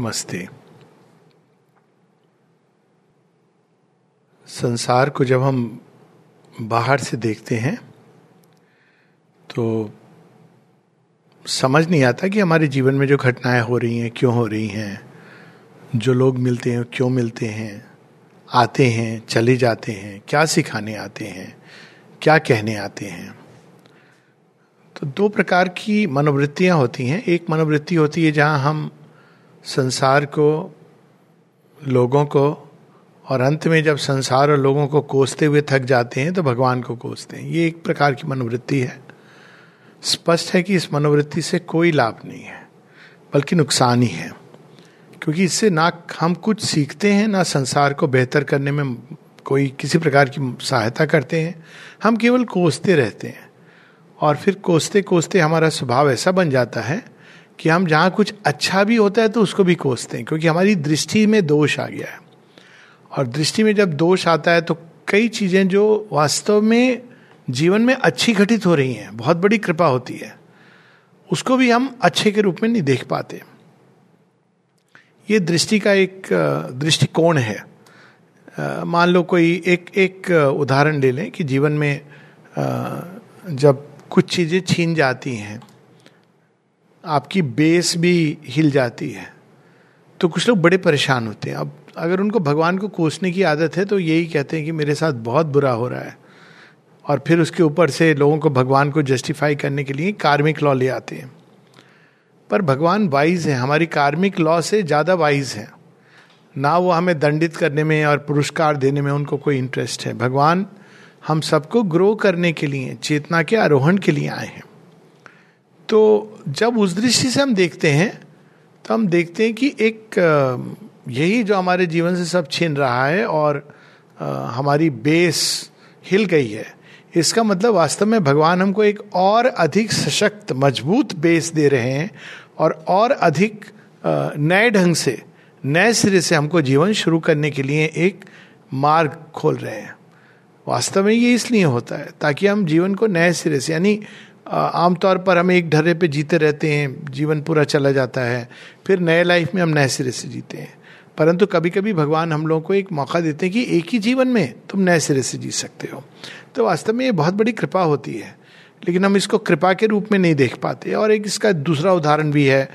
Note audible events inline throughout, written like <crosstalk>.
नमस्ते। संसार को जब हम बाहर से देखते हैं तो समझ नहीं आता कि हमारे जीवन में जो घटनाएँ हो रही हैं, क्यों हो रही हैं, जो लोग मिलते हैं, क्यों मिलते हैं, आते हैं, चले जाते हैं, क्या सिखाने आते हैं, क्या कहने आते हैं। तो दो प्रकार की मनोवृत्तियाँ होती हैं। एक मनोवृत्ति होती है जहाँ हम संसार को, लोगों को, और अंत में जब संसार और लोगों को कोसते हुए थक जाते हैं तो भगवान को कोसते हैं। ये एक प्रकार की मनोवृत्ति है। स्पष्ट है कि इस मनोवृत्ति से कोई लाभ नहीं है, बल्कि नुकसान ही है। क्योंकि इससे ना हम कुछ सीखते हैं, ना संसार को बेहतर करने में कोई किसी प्रकार की सहायता करते हैं। हम केवल कोसते रहते हैं, और फिर कोसते कोसते हमारा स्वभाव ऐसा बन जाता है कि हम जहाँ कुछ अच्छा भी होता है तो उसको भी कोसते हैं, क्योंकि हमारी दृष्टि में दोष आ गया है। और दृष्टि में जब दोष आता है तो कई चीज़ें जो वास्तव में जीवन में अच्छी घटित हो रही हैं, बहुत बड़ी कृपा होती है, उसको भी हम अच्छे के रूप में नहीं देख पाते। ये दृष्टि का एक दृष्टिकोण है। मान लो कोई एक एक उदाहरण ले लें कि जीवन में जब कुछ चीज़ें छीन जाती हैं आपकी बेस भी हिल जाती है। तो कुछ लोग बड़े परेशान होते हैं। अब अगर उनको भगवान को कोसने की आदत है तो यही कहते हैं कि मेरे साथ बहुत बुरा हो रहा है। और फिर उसके ऊपर से लोगों को भगवान को जस्टिफाई करने के लिए कार्मिक लॉ ले आते हैं। पर भगवान वाइज है। हमारी कार्मिक लॉ से ज़्यादा वाइज है। ना वो हमें दंडित करने में और पुरस्कार देने में उनको कोई इंटरेस्ट है। भगवान हम सबको ग्रो करने के लिए, चेतना के आरोहण के लिए आए हैं। तो जब उस दृष्टि से हम देखते हैं तो हम देखते हैं कि एक यही जो हमारे जीवन से सब छीन रहा है और हमारी बेस हिल गई है। इसका मतलब वास्तव में भगवान हमको एक और अधिक सशक्त, मज़बूत बेस दे रहे हैं और और अधिक नए ढंग से, नए सिरे से हमको जीवन शुरू करने के लिए एक मार्ग खोल रहे हैं। वास्तव में ये इसलिए होता है ताकि हम जीवन को नए सिरे से, यानी आमतौर पर हम एक ढर्रे पे जीते रहते हैं, जीवन पूरा चला जाता है, फिर नए लाइफ में हम नए सिरे से जीते हैं। परंतु कभी कभी भगवान हम लोगों को एक मौका देते हैं कि एक ही जीवन में तुम नए सिरे से जी सकते हो। तो वास्तव में ये बहुत बड़ी कृपा होती है, लेकिन हम इसको कृपा के रूप में नहीं देख पाते। और एक इसका दूसरा उदाहरण भी है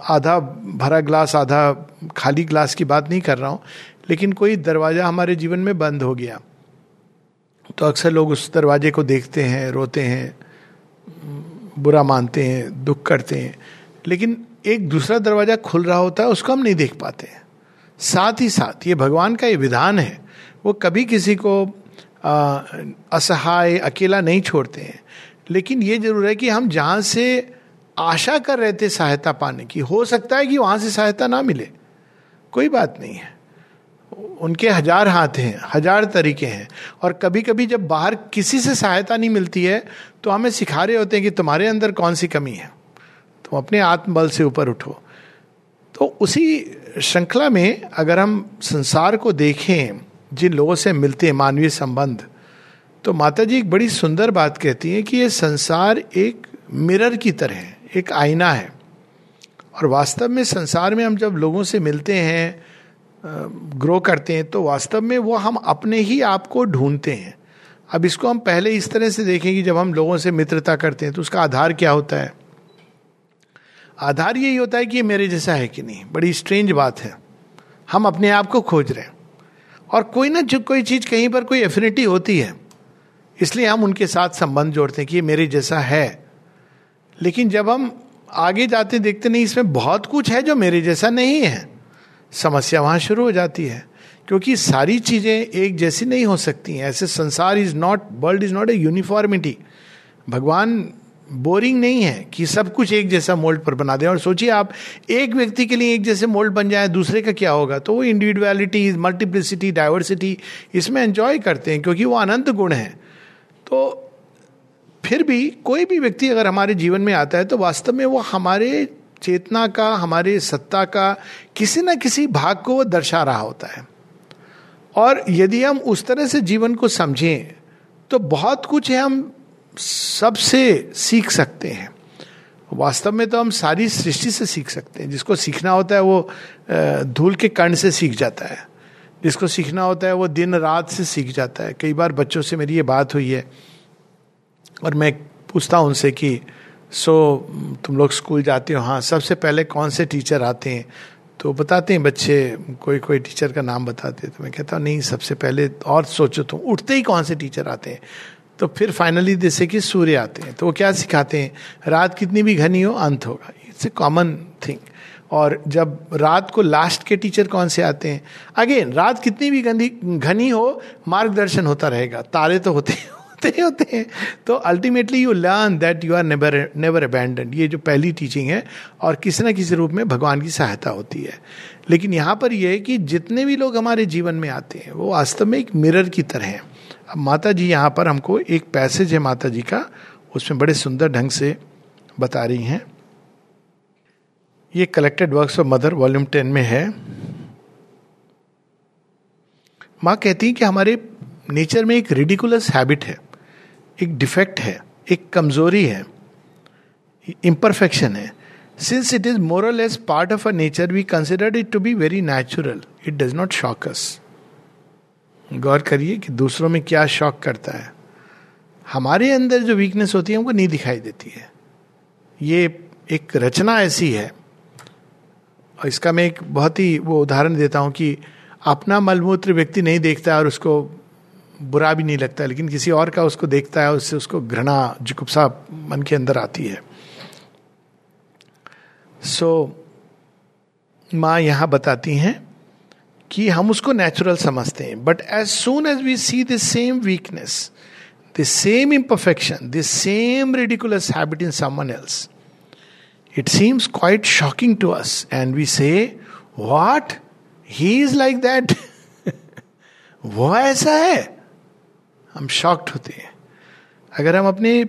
आधा भरा ग्लास आधा खाली ग्लास की बात नहीं कर रहा हूँ, लेकिन कोई दरवाज़ा हमारे जीवन में बंद हो गया। तो अक्सर लोग उस दरवाजे को देखते हैं, रोते हैं बुरा मानते हैं, दुख करते हैं। लेकिन एक दूसरा दरवाज़ा खुल रहा होता है, उसको हम नहीं देख पाते हैं। साथ ही साथ, ये भगवान का ये विधान है, वो कभी किसी को असहाय, अकेला नहीं छोड़ते हैं। लेकिन ये ज़रूर है कि हम जहाँ से आशा कर रहे थे सहायता पाने की, हो सकता है कि वहाँ से सहायता ना मिले। कोई बात नहीं है। उनके हज़ार हाथ हैं, हज़ार तरीके हैं। और कभी कभी जब बाहर किसी से सहायता नहीं मिलती है तो हमें सिखा रहे होते हैं कि तुम्हारे अंदर कौन सी कमी है। तुम अपने आत्मबल से ऊपर उठो। तो उसी श्रृंखला में अगर हम संसार को देखें, जिन लोगों से मिलते हैं मानवीय संबंध तो माता जी एक बड़ी सुंदर बात कहती हैं कि ये संसार एक मिरर की तरह है, एक आईना है। और वास्तव में संसार में हम जब लोगों से मिलते हैं ग्रो करते हैं तो वास्तव में वो हम अपने ही आप को ढूंढते हैं। अब इसको हम पहले इस तरह से देखें कि जब हम लोगों से मित्रता करते हैं तो उसका आधार क्या होता है? आधार यही होता है कि ये मेरे जैसा है कि नहीं। बड़ी स्ट्रेंज बात है। हम अपने आप को खोज रहे हैं। और कोई ना कोई चीज़ कहीं पर कोई एफिनिटी होती है, इसलिए हम उनके साथ संबंध जोड़ते हैं कि ये मेरे जैसा है। लेकिन जब हम आगे जाते देखते नहीं, इसमें बहुत कुछ है जो मेरे जैसा नहीं है। समस्या वहाँ शुरू हो जाती है, क्योंकि सारी चीज़ें एक जैसी नहीं हो सकती हैं। ऐसे संसार is not world is not a uniformity भगवान बोरिंग नहीं है कि सब कुछ एक जैसा मोल्ड पर बना दें। और सोचिए आप, एक व्यक्ति के लिए एक जैसे मोल्ड बन जाए, दूसरे का क्या होगा? तो वो इंडिविजुअलिटी मल्टीप्लिसिटी डाइवर्सिटी इसमें एंजॉय करते हैं, क्योंकि वो अनंत गुण है। तो फिर भी कोई भी व्यक्ति अगर हमारे जीवन में आता है तो वास्तव में वो हमारे चेतना का, हमारे सत्ता का किसी ना किसी भाग को वो दर्शा रहा होता है। और यदि हम उस तरह से जीवन को समझें तो बहुत कुछ है हम सबसे सीख सकते हैं। वास्तव में तो हम सारी सृष्टि से सीख सकते हैं। जिसको सीखना होता है वो धूल के कण से सीख जाता है। जिसको सीखना होता है वो दिन रात से सीख जाता है। कई बार बच्चों से मेरी ये बात हुई है, और मैं पूछता हूँ उनसे कि सो तुम लोग स्कूल जाते हो हाँ सबसे पहले कौन से टीचर आते हैं? तो बताते हैं बच्चे, कोई कोई टीचर का नाम बताते हैं। तो मैं कहता हूँ, नहीं, सबसे पहले और सोचो, तुम उठते ही कौन से टीचर आते हैं? तो फिर फाइनली जैसे कि सूर्य आते हैं तो वो क्या सिखाते हैं? रात कितनी भी घनी हो, अंत होगा। इट्स ए कॉमन थिंग और जब रात को लास्ट के टीचर कौन से आते हैं? अगेन रात कितनी भी गंदी, घनी हो, मार्गदर्शन होता रहेगा। तारे तो होते होते होते हैं। तो ultimately you learn that you are never never abandon ये जो पहली टीचिंग है, और किसी ना किसी रूप में भगवान की सहायता होती है। लेकिन यहाँ पर यह है कि जितने भी लोग हमारे जीवन में आते हैं, वो वास्तव में एक मिरर की तरह है। अब माता जी यहाँ पर हमको एक पैसेज है माता जी का, उसमें बड़े सुंदर ढंग से बता रही हैं। ये collected works of Mother volume ten में है। माँ कहती है कि हमारे नेचर में एक रिडिकुलस हैबिट है। एक डिफेक्ट है, एक कमज़ोरी है इम्परफेक्शन है। Since it is moral as part of a nature we consider it to be very natural it does not shock us गौर करिए कि दूसरों में क्या शॉक करता है। हमारे अंदर जो वीकनेस होती है, हमको नहीं दिखाई देती है। ये एक रचना ऐसी है। और इसका मैं एक बहुत ही वो उदाहरण देता हूँ कि अपना मलमूत्र व्यक्ति नहीं देखता और उसको बुरा भी नहीं लगता लेकिन किसी और का उसको देखता है उससे उसको घृणा जिकुप्सा मन के अंदर आती है। सो so, माँ यहाँ बताती हैं कि हम उसको नेचुरल समझते हैं but as soon as we see the same weakness the same imperfection the same ridiculous habit in someone else it seems quite shocking to us and we say what he is like that वो ऐसा है? हम shocked होते हैं। अगर हम अपने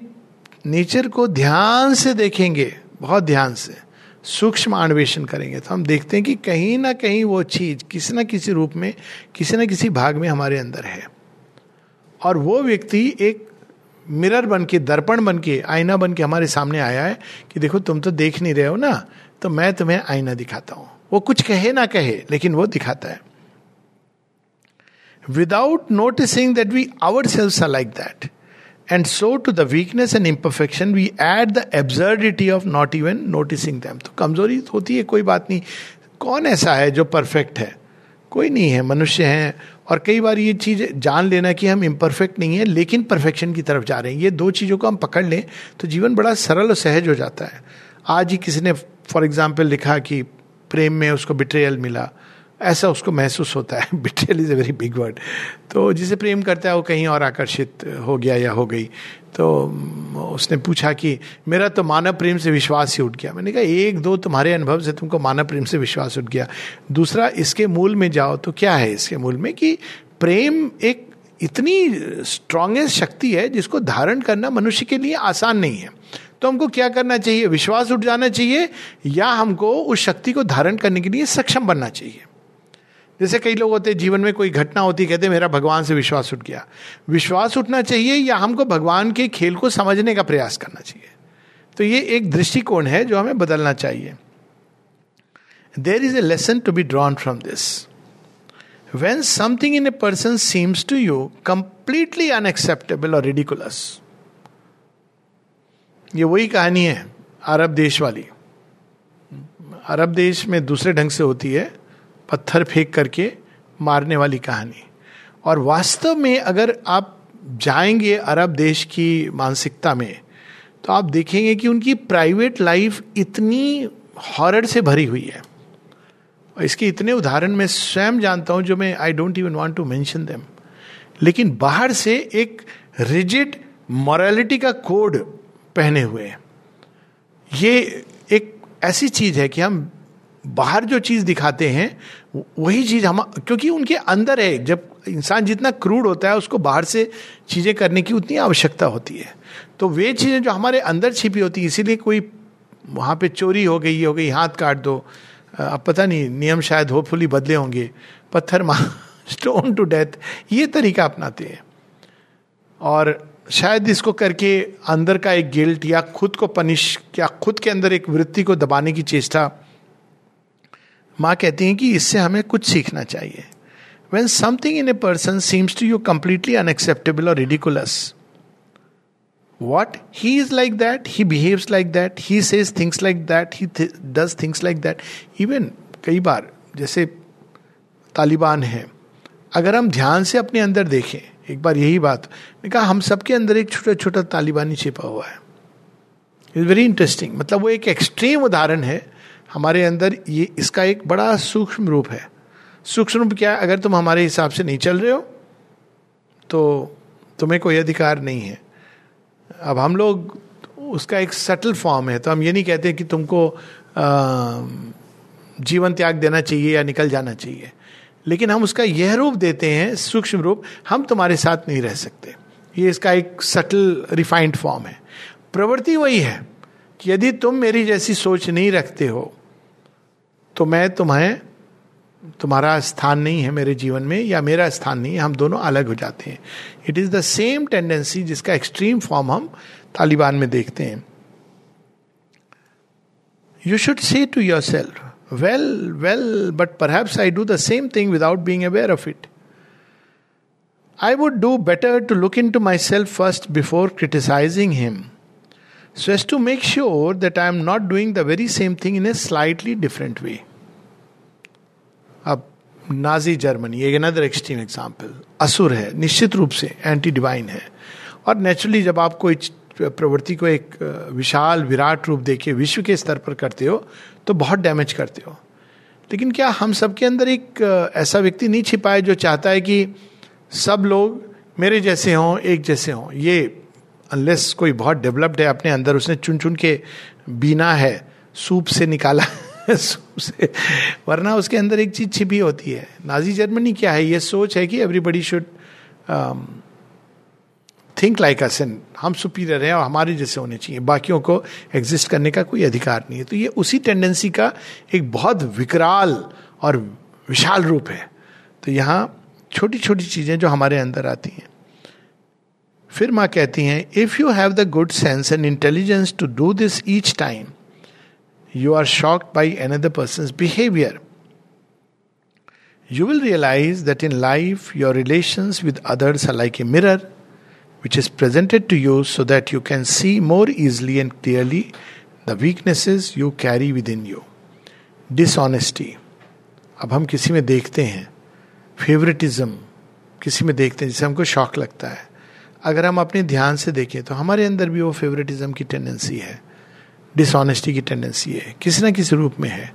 nature को ध्यान से देखेंगे, बहुत ध्यान से, सूक्ष्म अन्वेषण करेंगे तो हम देखते हैं कि कहीं ना कहीं वो चीज़ किसी ना किसी रूप में, किसी ना किसी भाग में हमारे अंदर है। और वो व्यक्ति एक मिरर बन के, दर्पण बन के, आईना बन के हमारे सामने आया है कि देखो तुम तो देख नहीं रहे हो ना तो मैं तुम्हें आईना दिखाता हूँ। वो कुछ कहे ना कहे, लेकिन वो दिखाता है। Noticing that we ourselves are like that and so to the weakness and imperfection we add the absurdity of not even noticing them तो कमज़ोरी होती है, कोई बात नहीं। कौन ऐसा है जो परफेक्ट है? कोई नहीं है, मनुष्य हैं। और कई बार ये चीज़ जान लेना कि हम इम्परफेक्ट नहीं है, लेकिन परफेक्शन की तरफ़ जा रहे हैं। ये दो चीज़ों को हम पकड़ लें तो जीवन बड़ा सरल और सहज हो जाता है। आज ही किसी ने फॉर एग्ज़ाम्पल लिखा कि प्रेम में उसको बिट्रेयल मिला। ऐसा उसको महसूस होता है। Betrayal is a very big word तो जिसे प्रेम करता है, वो कहीं और आकर्षित हो गया या हो गई। तो उसने पूछा कि, मेरा तो मानव प्रेम से विश्वास ही उठ गया। मैंने कहा, एक दो तुम्हारे अनुभव से तुमको मानव प्रेम से विश्वास उठ गया। दूसरा, इसके मूल में जाओ तो क्या है इसके मूल में कि प्रेम एक इतनी स्ट्रांगेस्ट शक्ति है जिसको धारण करना मनुष्य के लिए आसान नहीं है। तो हमको क्या करना चाहिए? विश्वास उठ जाना चाहिए या हमको उस शक्ति को धारण करने के लिए सक्षम बनना चाहिए? जैसे कई लोग होते जीवन में कोई घटना होती, कहते मेरा भगवान से विश्वास उठ गया। विश्वास उठना चाहिए या हमको भगवान के खेल को समझने का प्रयास करना चाहिए? तो ये एक दृष्टिकोण है जो हमें बदलना चाहिए। There is a lesson to be drawn from this when something in a person seems to you completely unacceptable और रेडिकुलस ये वही कहानी है, अरब देश वाली। अरब देश में दूसरे ढंग से होती है पत्थर फेंक करके मारने वाली कहानी। और वास्तव में अगर आप जाएँगे अरब देश की मानसिकता में तो आप देखेंगे कि उनकी प्राइवेट लाइफ इतनी हॉरर से भरी हुई है। और इसके इतने उदाहरण मैं स्वयं जानता हूँ जो मैं I don't even want to mention them लेकिन बाहर से एक रिजिड मॉरलिटी का कोड पहने हुए ये एक ऐसी चीज़ है कि हम बाहर जो चीज़ दिखाते हैं वही चीज़ हम, क्योंकि उनके अंदर है, जब इंसान जितना क्रूड होता है, उसको बाहर से चीज़ें करने की उतनी आवश्यकता होती है। तो वे चीज़ें जो हमारे अंदर छिपी होती है, इसीलिए कोई वहाँ पे चोरी हो गई हो गई, हाथ काट दो अब पता नहीं, नियम शायद होपफुली बदले होंगे, पत्थर मार, <laughs> स्टोन टू डेथ, ये तरीका अपनाते हैं। और शायद इसको करके अंदर का एक गिल्ट या खुद को पनिश, या खुद के अंदर एक वृत्ति को दबाने की चेष्टा माँ कहती हैं कि इससे हमें कुछ सीखना चाहिए। When something in a person seems to you completely unacceptable और ridiculous what he is like that he behaves like that he says things like that he does things like that even कई बार, जैसे तालिबान है, अगर हम ध्यान से अपने अंदर देखें, एक बार यही बात ने कहा हम सबके अंदर एक छोटा छोटा तालिबानी छिपा हुआ है। इज़ वेरी इंटरेस्टिंग मतलब वो एक एक्सट्रीम उदाहरण है हमारे अंदर ये, इसका एक बड़ा सूक्ष्म रूप है। सूक्ष्म रूप क्या है? अगर तुम हमारे हिसाब से नहीं चल रहे हो तो तुम्हें कोई अधिकार नहीं है। अब हम लोग, उसका एक सटल फॉर्म है तो हम ये नहीं कहते कि तुमको जीवन त्याग देना चाहिए या निकल जाना चाहिए। लेकिन हम उसका यह रूप देते हैं, सूक्ष्म रूप, हम तुम्हारे साथ नहीं रह सकते। ये इसका एक सटल रिफाइंड फॉर्म है। प्रवृत्ति वही है कि यदि तुम मेरी जैसी सोच नहीं रखते हो तो मैं तुम्हें, तुम्हारा स्थान नहीं है मेरे जीवन में, या मेरा स्थान नहीं है, हम दोनों अलग हो जाते हैं। It is the same tendency जिसका एक्सट्रीम फॉर्म हम तालिबान में देखते हैं। You should say to yourself well well but perhaps I do the same thing without being aware of it I would do better to look into myself first before criticising him so as to make sure that I am not doing the very same thing in a slightly different way अब Nazi Germany, एक another extreme example असुर है, निश्चित रूप से anti divine है। और naturally जब आप कोई प्रवृत्ति को एक विशाल, विराट रूप देके विश्व के स्तर पर करते हो तो बहुत डैमेज करते हो। लेकिन क्या हम सबके अंदर एक ऐसा व्यक्ति नहीं छिपा है जो चाहता है कि सब लोग मेरे जैसे हों, एक जैसे हों? ये अनलेस कोई बहुत डेवलप्ड है, अपने अंदर उसने चुन चुन के बीना है, सूप से निकाला से वरना उसके अंदर एक चीज़ छिपी होती है। नाजी जर्मनी क्या है? ये सोच है कि everybody should think like us and हम सुपीरियर हैं और हमारे जैसे होने चाहिए। बाकियों को एग्जिस्ट करने का कोई अधिकार नहीं है। तो ये उसी टेंडेंसी का एक बहुत विकराल और विशाल रूप है। तो यहाँ छोटी छोटी चीज़ें जो हमारे अंदर आती हैं। फिर माँ कहती हैं if you have the good sense and intelligence to do this each time you are shocked by another person behaviour you will realize that in life your relations with others are like a mirror which is presented to you so that you can see more easily and clearly the weaknesses you carry within you. Dishonesty. अब हम किसी में देखते हैं favouritism किसी में देखते हैं जिसे हमको शौक लगता है अगर हम अपने ध्यान से देखें तो हमारे अंदर भी वो फेवरेटिज्म की टेंडेंसी है डिसऑनेस्टी की टेंडेंसी है, किसी ना किसी रूप में है।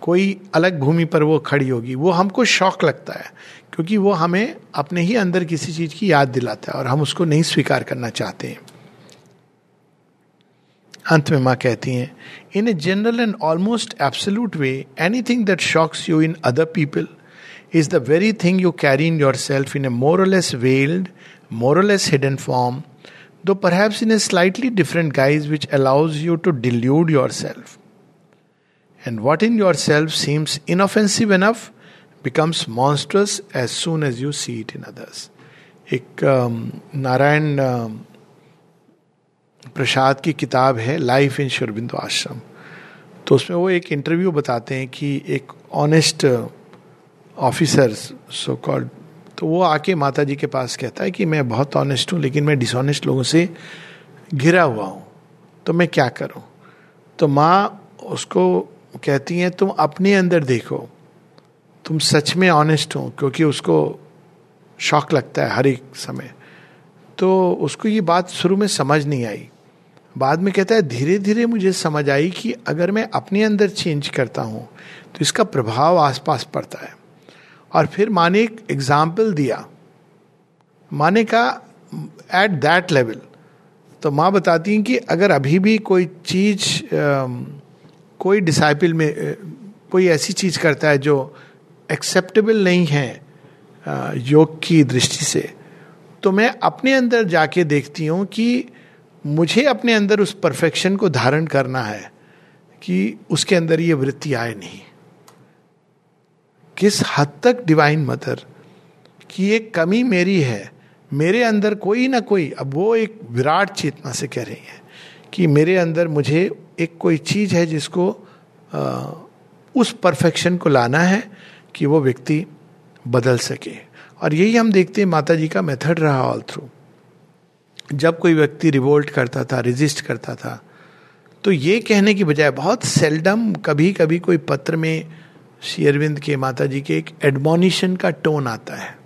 कोई अलग भूमि पर वो खड़ी होगी, वो हमको शौक लगता है, क्योंकि वो हमें अपने ही अंदर किसी चीज़ की याद दिलाता है और हम उसको नहीं स्वीकार करना चाहते हैं। अंत में माँ कहती हैं in a general and almost absolute way anything that shocks you in other people is the very thing you carry in yourself in a more or less veiled more or less hidden form in a slightly different guise which allows you to delude yourself and what in yourself seems inoffensive enough becomes monstrous as soon as you see it in others. एक नारायण प्रसाद की किताब है life in Shurbindu आश्रम तो उसमें वो एक interview बताते हैं कि एक ऑनेस्ट ऑफिसर सो कॉल्ड तो वो आके माता जी के पास कहता है कि मैं बहुत ऑनेस्ट हूँ, लेकिन मैं डिसऑनेस्ट लोगों से घिरा हुआ हूँ। तो मैं क्या करूँ? तो माँ उसको कहती हैं, तुम अपने अंदर देखो। तुम सच में ऑनेस्ट हो, क्योंकि उसको शौक लगता है हर एक समय। तो उसको ये बात शुरू में समझ नहीं आई। बाद में कहता है धीरे धीरे मुझे समझ आई कि अगर मैं अपने अंदर चेंज करता हूँ तो इसका प्रभाव आसपास पड़ता है। और फिर माने एक एग्ज़ाम्पल दिया। माने का एट दैट लेवल तो माँ बताती हैं कि अगर अभी भी कोई चीज़ कोई डिसाइपल में कोई ऐसी चीज़ करता है जो एक्सेप्टेबल नहीं है योग की दृष्टि से तो मैं अपने अंदर जाके देखती हूँ कि मुझे अपने अंदर उस परफेक्शन को धारण करना है कि उसके अंदर ये वृत्ति आए नहीं। किस हद तक डिवाइन मदर की एक कमी मेरी है मेरे अंदर कोई ना कोई अब वो एक विराट चेतना से कह रही है कि मेरे अंदर मुझे एक कोई चीज़ है जिसको आ, उस परफेक्शन को लाना है कि वो व्यक्ति बदल सके। और यही हम देखते हैं माता जी का मेथड रहा ऑल थ्रू जब कोई व्यक्ति रिवोल्ट करता था रेजिस्ट करता था तो ये कहने की बजाय बहुत सेल्डम कभी कभी कोई पत्र में श्री अरविंद के माता जी के एक एडमोनिशन का टोन आता है।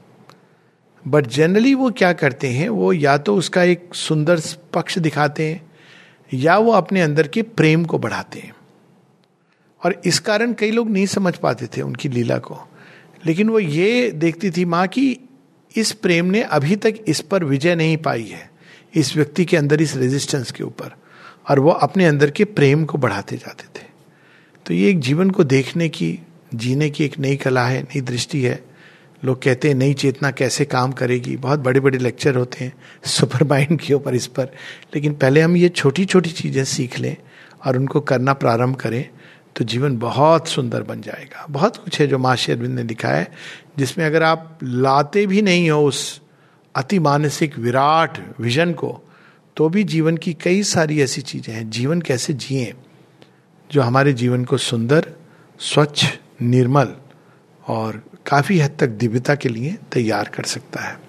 बट जनरली वो क्या करते हैं, वो या तो उसका एक सुंदर पक्ष दिखाते हैं, या वो अपने अंदर के प्रेम को बढ़ाते हैं। और इस कारण कई लोग नहीं समझ पाते थे उनकी लीला को। लेकिन वो ये देखती थी माँ की इस प्रेम ने अभी तक इस पर विजय नहीं पाई है, इस व्यक्ति के अंदर इस रेजिस्टेंस के ऊपर। और वो अपने अंदर के प्रेम को बढ़ाते जाते थे। तो ये एक जीवन को देखने की जीने की एक नई कला है, नई दृष्टि है। लोग कहते हैं, नई चेतना कैसे काम करेगी? बहुत बड़े बड़े लेक्चर होते हैं सुपर माइंड के ऊपर इस पर। लेकिन पहले हम ये छोटी छोटी चीज़ें सीख लें और उनको करना प्रारंभ करें तो जीवन बहुत सुंदर बन जाएगा। बहुत कुछ है जो माँ अरविंद ने लिखा है, जिसमें अगर आप लाते भी नहीं हो उस अति मानसिक विराट विजन को तो भी जीवन की कई सारी ऐसी चीज़ें हैं। जीवन कैसे जिए, जो हमारे जीवन को सुंदर, स्वच्छ निर्मल और काफ़ी हद तक दिव्यता के लिए तैयार कर सकता है।